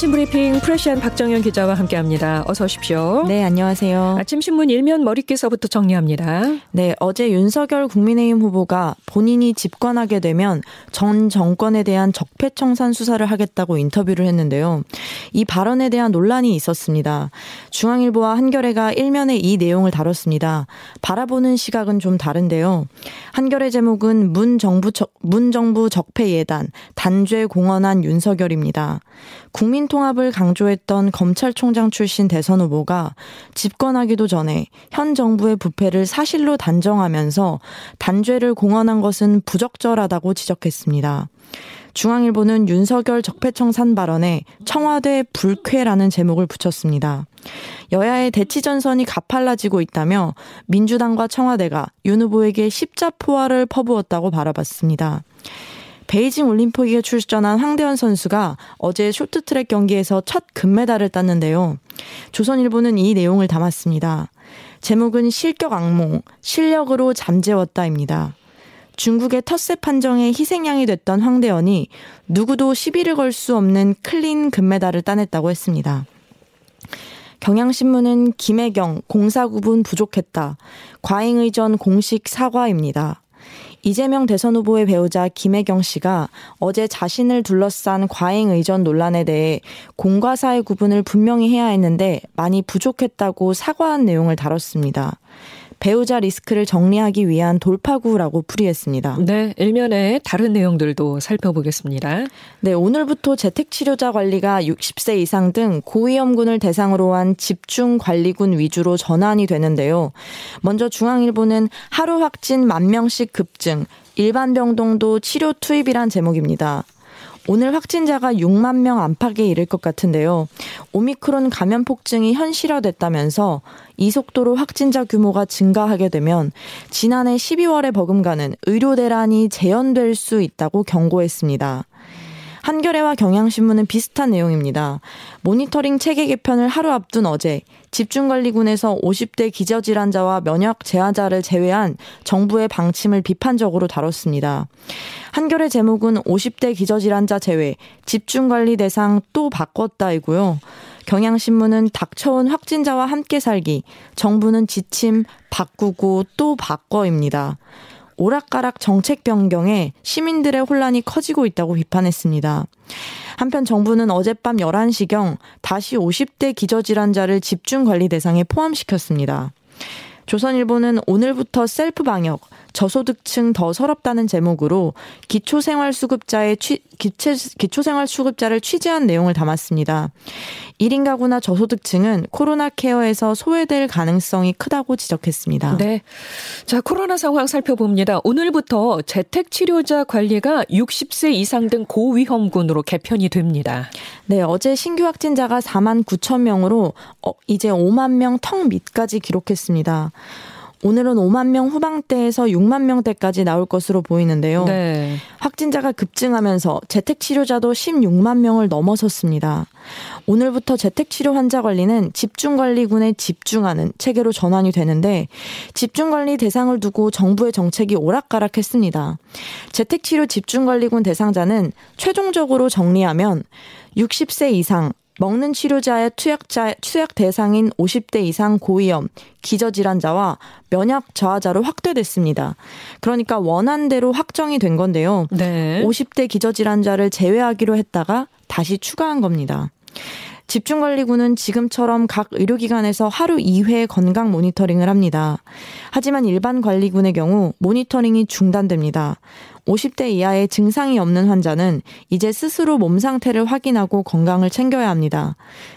아침 브리핑 프레시안 박정현 기자와 함께합니다. 어서 오십시오. 네, 안녕하세요. 아침 신문 일면 머릿기서부터 정리합니다. 네, 어제 윤석열 국민의힘 후보가 본인이 집권하게 되면 전 정권에 대한 적폐청산 수사를 하겠다고 인터뷰를 했는데요. 이 발언에 대한 논란이 있었습니다. 중앙일보와 한겨레가 일면에 이 내용을 다뤘습니다. 바라보는 시각은 좀 다른데요. 한겨레 제목은 문 정부 문 정부 적폐 예단 단죄 공언한 윤석열입니다. 국민 통합을 강조했던 검찰총장 출신 대선 후보가 집권하기도 전에 현 정부의 부패를 사실로 단정하면서 단죄를 공언한 것은 부적절하다고 지적했습니다. 중앙일보는 윤석열 적폐청산 발언에 청와대 불쾌라는 제목을 붙였습니다. 여야의 대치 전선이 가팔라지고 있다며 민주당과 청와대가 윤 후보에게 십자포화를 퍼부었다고 바라봤습니다. 베이징 올림픽에 출전한 황대현 선수가 어제 쇼트트랙 경기에서 첫 금메달을 땄는데요. 조선일보는 이 내용을 담았습니다. 제목은 실격 악몽, 실력으로 잠재웠다입니다. 중국의 텃세 판정에 희생양이 됐던 황대현이 누구도 시비를 걸 수 없는 클린 금메달을 따냈다고 했습니다. 경향신문은 김혜경 공사 구분 부족했다. 과잉의전 공식 사과입니다. 이재명 대선 후보의 배우자 김혜경 씨가 어제 자신을 둘러싼 과잉 의전 논란에 대해 공과 사의 구분을 분명히 해야 했는데 많이 부족했다고 사과한 내용을 다뤘습니다. 배우자 리스크를 정리하기 위한 돌파구라고 풀이했습니다. 네, 일면에 다른 내용들도 살펴보겠습니다. 네, 오늘부터 재택치료자 관리가 60세 이상 등 고위험군을 대상으로 한 집중관리군 위주로 전환이 되는데요. 먼저 중앙일보는 하루 확진 만 명씩 급증, 일반 병동도 치료 투입이란 제목입니다. 오늘 확진자가 6만 명 안팎에 이를 것 같은데요. 오미크론 감염 폭증이 현실화됐다면서 이 속도로 확진자 규모가 증가하게 되면 지난해 12월에 버금가는 의료 대란이 재현될 수 있다고 경고했습니다. 한겨레와 경향신문은 비슷한 내용입니다. 모니터링 체계 개편을 하루 앞둔 어제 집중관리군에서 50대 기저질환자와 면역 제한자를 제외한 정부의 방침을 비판적으로 다뤘습니다. 한겨레 제목은 50대 기저질환자 제외 집중관리 대상 또 바꿨다이고요. 경향신문은 닥쳐온 확진자와 함께 살기 정부는 지침 바꾸고 또 바꿔입니다. 오락가락 정책 변경에 시민들의 혼란이 커지고 있다고 비판했습니다. 한편 정부는 어젯밤 11시경 다시 50대 기저질환자를 집중 관리 대상에 포함시켰습니다. 조선일보는 오늘부터 셀프 방역, 저소득층 더 서럽다는 제목으로 기초생활수급자의 취, 기체, 기초생활수급자를 취재한 내용을 담았습니다. 1인 가구나 저소득층은 코로나 케어에서 소외될 가능성이 크다고 지적했습니다. 네. 자, 코로나 상황 살펴봅니다. 오늘부터 재택 치료자 관리가 60세 이상 등 고위험군으로 개편이 됩니다. 네, 어제 신규 확진자가 4만 9천 명으로 어, 이제 5만 명 턱 밑까지 기록했습니다. 오늘은 5만 명 후반대에서 6만 명대까지 나올 것으로 보이는데요. 네. 확진자가 급증하면서 재택 치료자도 16만 명을 넘어섰습니다. 오늘부터 재택 치료 환자 관리는 집중 관리군에 집중하는 체계로 전환이 되는데 집중 관리 대상을 두고 정부의 정책이 오락가락했습니다. 재택 치료 집중 관리군 대상자는 최종적으로 정리하면 60세 이상 먹는 치료자의 투약자, 투약 대상인 50대 이상 고위험, 기저질환자와 면역 저하자로 확대됐습니다. 그러니까 원한대로 확정이 된 건데요. 네. 50대 기저질환자를 제외하기로 했다가 다시 추가한 겁니다. 집중관리군은 지금처럼 각 의료기관에서 하루 2회 건강 모니터링을 합니다. 하지만 일반 관리군의 경우 모니터링이 중단됩니다. 50대 이하의 증상이 없는 환자는 이제 스스로 몸 상태를 확인하고 건강을 챙겨야 합니다.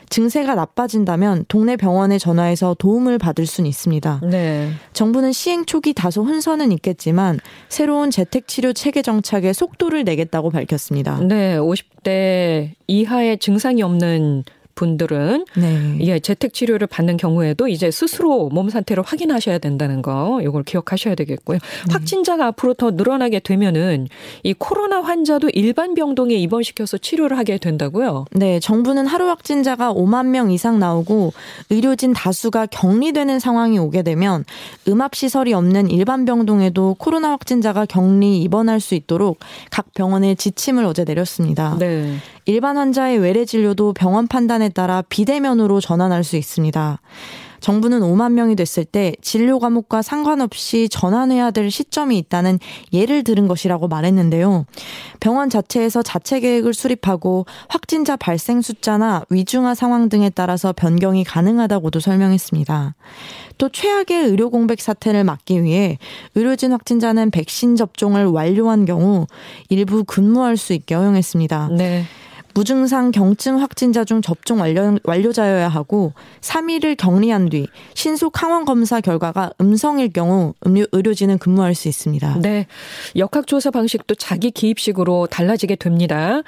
증세가 나빠진다면 동네 병원에 전화해서 도움을 받을 수는 있습니다. 네. 정부는 시행 초기 다소 혼선은 있겠지만 새로운 재택치료 체계 정착에 속도를 내겠다고 밝혔습니다. 네, 50대 이하의 증상이 없는 분들은 네. 예, 재택 치료를 받는 경우에도 이제 스스로 몸 상태를 확인하셔야 된다는 거 이걸 기억하셔야 되겠고요. 네. 확진자가 앞으로 더 늘어나게 되면은 이 코로나 환자도 일반 병동에 입원시켜서 치료를 하게 된다고요. 네, 정부는 하루 확진자가 5만 명 이상 나오고 의료진 다수가 격리되는 상황이 오게 되면 음압 시설이 없는 일반 병동에도 코로나 확진자가 격리 입원할 수 있도록 각 병원에 지침을 어제 내렸습니다. 네. 일반 환자의 외래 진료도 병원 판단에 따라 비대면으로 전환할 수 있습니다. 정부는 5만 명이 됐을 때 진료 과목과 상관없이 전환해야 될 시점이 있다는 예를 들은 것이라고 말했는데요. 병원 자체에서 자체 계획을 수립하고 확진자 발생 숫자나 위중화 상황 등에 따라서 변경이 가능하다고도 설명했습니다. 또 최악의 의료 공백 사태를 막기 위해 의료진 확진자는 백신 접종을 완료한 경우 일부 근무할 수 있게 허용했습니다. 네. 무증상 경증 확진자 중 접종 완료, 완료자여야 하고 3일을 격리한 뒤 신속 항원 검사 결과가 음성일 경우 의료진은 근무할 수 있습니다. 네. 역학조사 방식도 자기 기입식으로 달라지게 됩니다.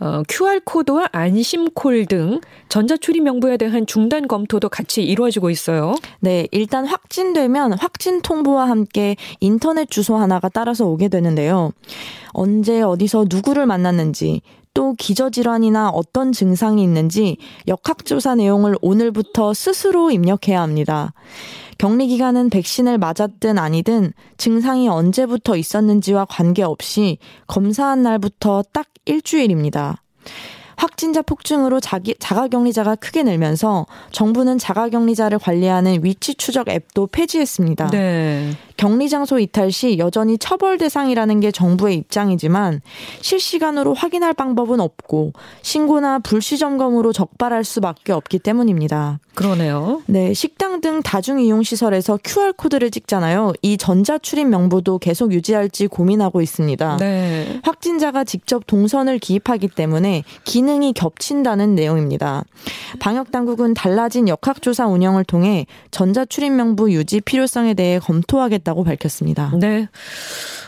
어, QR코드와 안심콜 등 전자출입 명부에 대한 중단 검토도 같이 이루어지고 있어요. 네. 일단 확진되면 확진 통보와 함께 인터넷 주소 하나가 따라서 오게 되는데요. 언제 어디서 누구를 만났는지 또 기저질환이나 어떤 증상이 있는지 역학조사 내용을 오늘부터 스스로 입력해야 합니다. 격리 기간은 백신을 맞았든 아니든 증상이 언제부터 있었는지와 관계없이 검사한 날부터 딱 일주일입니다. 확진자 폭증으로 자기, 자가격리자가 크게 늘면서 정부는 자가격리자를 관리하는 위치 추적 앱도 폐지했습니다. 네. 격리 장소 이탈 시 여전히 처벌 대상이라는 게 정부의 입장이지만 실시간으로 확인할 방법은 없고 신고나 불시 점검으로 적발할 수밖에 없기 때문입니다. 그러네요. 네, 식당 등 다중 이용 시설에서 QR 코드를 찍잖아요. 이 전자 출입 명부도 계속 유지할지 고민하고 있습니다. 네. 확진자가 직접 동선을 기입하기 때문에 기능이 겹친다는 내용입니다. 방역 당국은 달라진 역학조사 운영을 통해 전자 출입 명부 유지 필요성에 대해 검토하겠다 있다고 밝혔습니다. 네.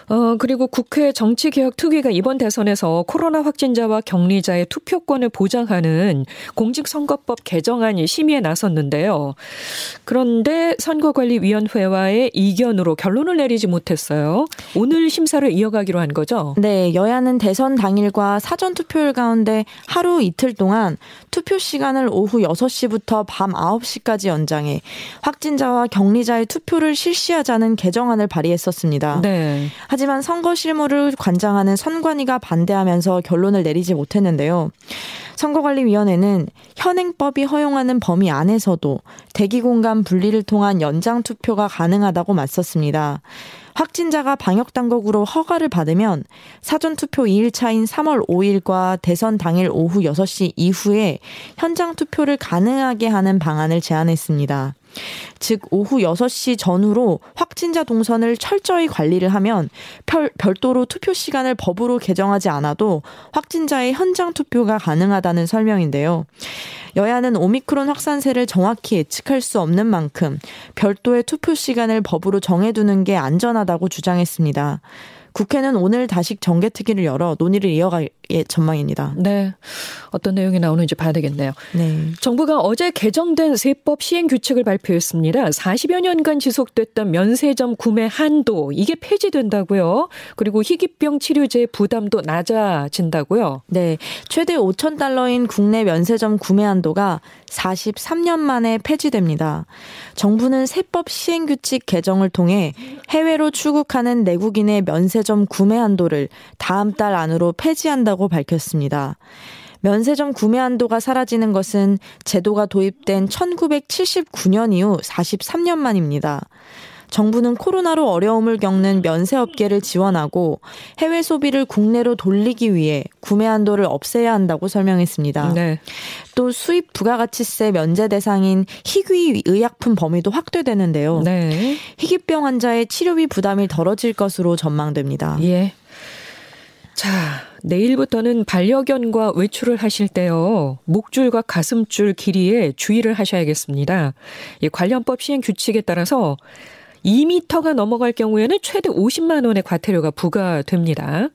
어, 그리고 국회 정치개혁특위가 이번 대선에서 코로나 확진자와 격리자의 투표권을 보장하는 공직선거법 개정안이 심의에 나섰는데요. 그런데 선거관리위원회와의 이견으로 결론을 내리지 못했어요. 오늘 심사를 이어가기로 한 거죠? 네, 여야는 대선 당일과 사전 투표일 가운데 하루 이틀 동안 투표 시간을 오후 6시부터 밤 9시까지 연장해 확진자와 격리자의 투표를 실시하자는 개정안을 발의했었습니다. 네. 하지만 선거 실무를 관장하는 선관위가 반대하면서 결론을 내리지 못했는데요. 선거관리위원회는 현행법이 허용하는 범위 안에서도 대기 공간 분리를 통한 연장 투표가 가능하다고 맞섰습니다. 확진자가 방역당국으로 허가를 받으면 사전투표 2일차인 3월 5일과 대선 당일 오후 6시 이후에 현장 투표를 가능하게 하는 방안을 제안했습니다. 즉 오후 6시 전후로 확진자 동선을 철저히 관리를 하면 별, 별도로 투표 시간을 법으로 개정하지 않아도 확진자의 현장 투표가 가능하다는 설명인데요. 여야는 오미크론 확산세를 정확히 예측할 수 없는 만큼 별도의 투표 시간을 법으로 정해두는 게 안전하다고 주장했습니다. 국회는 오늘 다시 정개특위를 열어 논의를 이어갈 전망입니다. 네. 어떤 내용이 나오는지 봐야 되겠네요. 네. 정부가 어제 개정된 세법 시행 규칙을 발표했습니다. 40여 년간 지속됐던 면세점 구매 한도 이게 폐지된다고요. 그리고 희귀병 치료제 부담도 낮아진다고요. 네. 최대 5천 달러인 국내 면세점 구매 한도가 43년 만에 폐지됩니다. 정부는 세법 시행 규칙 개정을 통해 해외로 출국하는 내국인의 면세점 구매 한도를 다음 달 안으로 폐지한다고 밝혔습니다. 면세점 구매 한도가 사라지는 것은 제도가 도입된 1979년 이후 43년 만입니다. 정부는 코로나로 어려움을 겪는 면세업계를 지원하고 해외 소비를 국내로 돌리기 위해 구매 한도를 없애야 한다고 설명했습니다. 네. 또 수입 부가가치세 면제 대상인 희귀 의약품 범위도 확대되는데요. 네. 희귀병 환자의 치료비 부담이 덜어질 것으로 전망됩니다. 예. 자, 내일부터는 반려견과 외출을 하실 때요. 목줄과 가슴줄 길이에 주의를 하셔야겠습니다. 이 관련법 시행 규칙에 따라서 2미터가 넘어갈 경우에는 최대 50만 원의 과태료가 부과됩니다.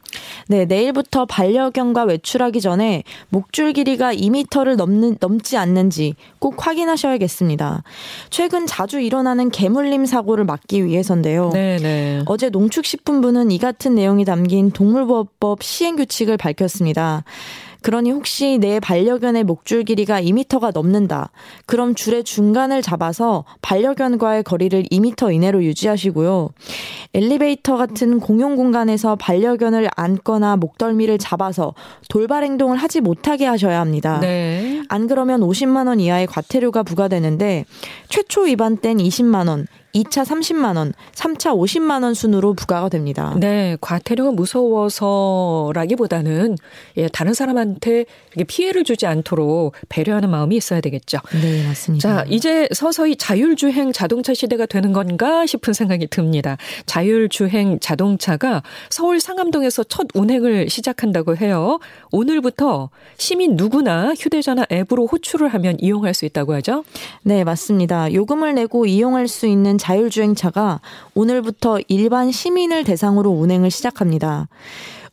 네, 내일부터 반려견과 외출하기 전에 목줄 길이가 2미터를 넘는 넘지 않는지 꼭 확인하셔야겠습니다. 최근 자주 일어나는 개물림 사고를 막기 위해서인데요. 네, 네. 어제 농축식품부는 이 같은 내용이 담긴 동물보호법 시행 규칙을 밝혔습니다. 그러니 혹시 내 반려견의 목줄 길이가 2미터가 넘는다. 그럼 줄의 중간을 잡아서 반려견과의 거리를 2미터 이내로 유지하시고요. 엘리베이터 같은 공용 공간에서 반려견을 안거나 목덜미를 잡아서 돌발 행동을 하지 못하게 하셔야 합니다. 네. 안 그러면 50만 원 이하의 과태료가 부과되는데 최초 위반 땐 20만 원, 2차 30만 원, 3차 50만 원 순으로 부과가 됩니다. 네, 과태료가 무서워서라기보다는 예, 다른 사람한테 피해를 주지 않도록 배려하는 마음이 있어야 되겠죠. 네, 맞습니다. 자, 이제 서서히 자율주행 자동차 시대가 되는 건가 싶은 생각이 듭니다. 자율주행 자동차가 서울 상암동에서 첫 운행을 시작한다고 해요. 오늘부터 시민 누구나 휴대전화 앱으로 호출을 하면 이용할 수 있다고 하죠? 네, 맞습니다. 요금을 내고 이용할 수 있는 자율주행차가 오늘부터 일반 시민을 대상으로 운행을 시작합니다.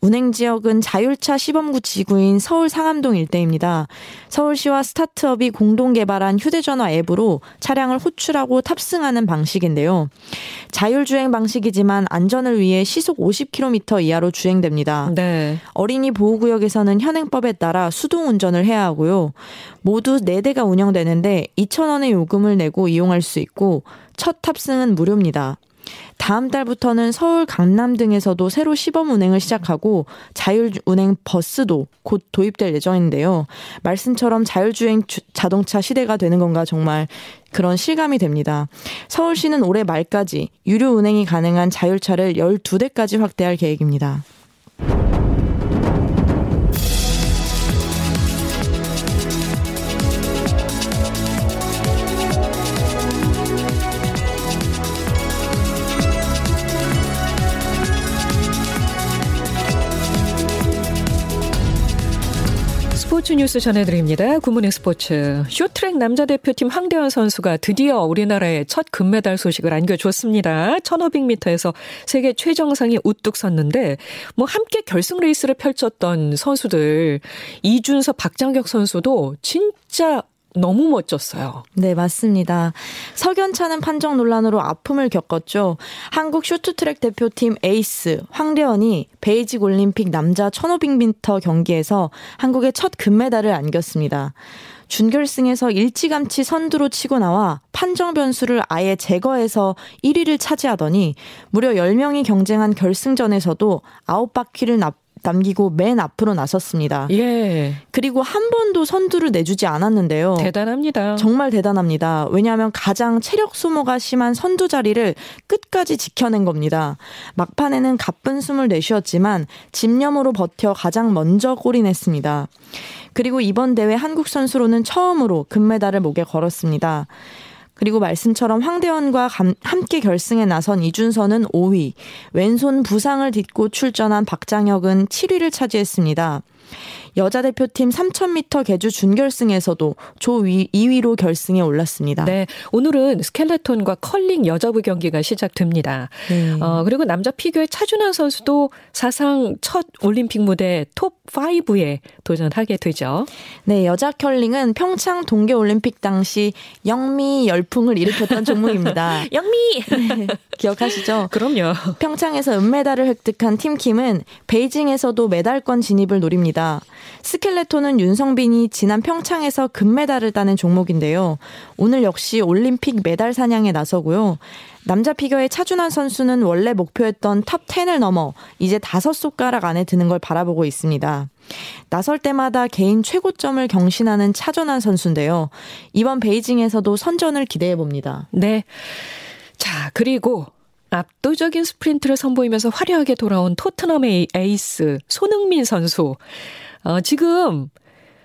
운행 지역은 자율차 시범구 지구인 서울 상암동 일대입니다. 서울시와 스타트업이 공동 개발한 휴대전화 앱으로 차량을 호출하고 탑승하는 방식인데요. 자율주행 방식이지만 안전을 위해 시속 50km 이하로 주행됩니다. 네. 어린이 보호구역에서는 현행법에 따라 수동 운전을 해야 하고요. 모두 4대가 운영되는데 2,000원의 요금을 내고 이용할 수 있고 첫 탑승은 무료입니다. 다음 달부터는 서울 강남 등에서도 새로 시범 운행을 시작하고 자율 운행 버스도 곧 도입될 예정인데요. 말씀처럼 자율주행 자동차 시대가 되는 건가 정말 그런 실감이 됩니다. 서울시는 올해 말까지 유료 운행이 가능한 자율차를 12대까지 확대할 계획입니다. 스포츠 뉴스 전해드립니다. 굿모닝 스포츠. 쇼트랙 남자 대표팀 황대헌 선수가 드디어 우리나라에 첫 금메달 소식을 안겨줬습니다. 1500m에서 세계 최정상에 우뚝 섰는데 뭐 함께 결승 레이스를 펼쳤던 선수들 이준서 박장혁 선수도 진짜 너무 멋졌어요. 네, 맞습니다. 석연찮은 판정 논란으로 아픔을 겪었죠. 한국 쇼트트랙 대표팀 에이스 황대헌이 베이징 올림픽 남자 1500m 경기에서 한국의 첫 금메달을 안겼습니다. 준결승에서 일찌감치 선두로 치고 나와 판정 변수를 아예 제거해서 1위를 차지하더니 무려 10명이 경쟁한 결승전에서도 9바퀴를 납 남기고 맨 앞으로 나섰습니다. 예. 그리고 한 번도 선두를 내주지 않았는데요. 대단합니다. 정말 대단합니다. 왜냐하면 가장 체력 소모가 심한 선두 자리를 끝까지 지켜낸 겁니다. 막판에는 가쁜 숨을 내쉬었지만 집념으로 버텨 가장 먼저 골인했습니다. 그리고 이번 대회 한국 선수로는 처음으로 금메달을 목에 걸었습니다. 그리고 말씀처럼 황대현과 함께 결승에 나선 이준서는 5위, 왼손 부상을 딛고 출전한 박장혁은 7위를 차지했습니다. 여자 대표팀 3000m 개주 준결승에서도 조 2위로 결승에 올랐습니다. 네, 오늘은 스켈레톤과 컬링 여자부 경기가 시작됩니다. 네. 어, 그리고 남자 피겨의 차준환 선수도 사상 첫 올림픽 무대 톱 5에 도전하게 되죠. 네, 여자 컬링은 평창 동계 올림픽 당시 영미 열풍을 일으켰던 종목입니다. 영미 네, 기억하시죠? 그럼요. 평창에서 은메달을 획득한 팀킴은 베이징에서도 메달권 진입을 노립니다. 스켈레톤은 윤성빈이 지난 평창에서 금메달을 따는 종목인데요. 오늘 역시 올림픽 메달 사냥에 나서고요. 남자 피겨의 차준환 선수는 원래 목표였던 top 10을 넘어 이제 다섯 손가락 안에 드는 걸 바라보고 있습니다. 나설 때마다 개인 최고점을 경신하는 차준환 선수인데요. 이번 베이징에서도 선전을 기대해 봅니다. 네. 자, 그리고 압도적인 스프린트를 선보이면서 화려하게 돌아온 토트넘의 에이스 손흥민 선수. 어, 지금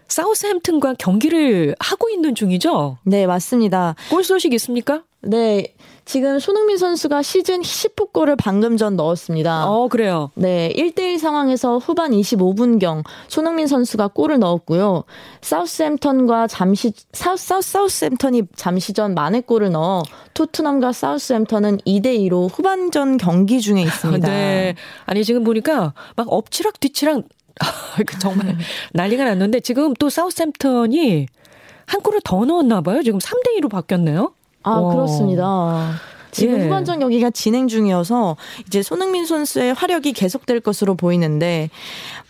사우스햄튼과 경기를 하고 있는 중이죠? 네, 맞습니다. 골 소식 있습니까? 네. 지금 손흥민 선수가 시즌 10호 골을 방금 전 넣었습니다. 어, 그래요? 네. 1대1 상황에서 후반 25분경 손흥민 선수가 골을 넣었고요. 사우스햄턴과 잠시, 사우스, 사우스, 사우스햄턴이 잠시 전 만회골을 넣어 토트넘과 사우스햄턴은 2대2로 후반전 경기 중에 있습니다. 네. 아니, 지금 보니까 막 엎치락 뒤치락 그 정말 난리가 났는데 지금 또 사우스햄턴이 한 골을 더 넣었나 봐요. 지금 3대 2로 바뀌었네요. 아, 와. 그렇습니다. 지금 예. 후반전 경기가 진행 중이어서 이제 손흥민 선수의 화력이 계속될 것으로 보이는데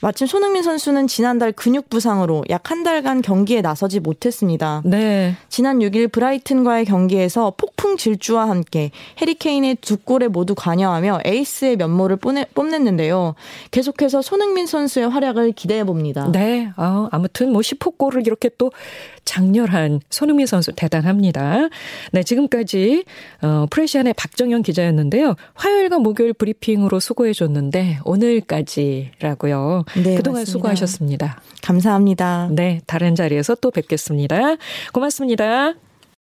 마침 손흥민 선수는 지난달 근육 부상으로 약 한 달간 경기에 나서지 못했습니다. 네. 지난 6일 브라이튼과의 경기에서 폭풍 질주와 함께 해리케인의 두 골에 모두 관여하며 에이스의 면모를 뽐냈는데요. 계속해서 손흥민 선수의 활약을 기대해 봅니다. 네. 어, 아무튼 뭐 10호 골을 이렇게 또 장렬한 손흥민 선수 대단합니다. 네, 지금까지 어, 프레시안의 박정현 기자였는데요. 화요일과 목요일 브리핑으로 수고해 줬는데 오늘까지라고요. 네, 그동안 맞습니다. 수고하셨습니다. 감사합니다. 네, 다른 자리에서 또 뵙겠습니다. 고맙습니다.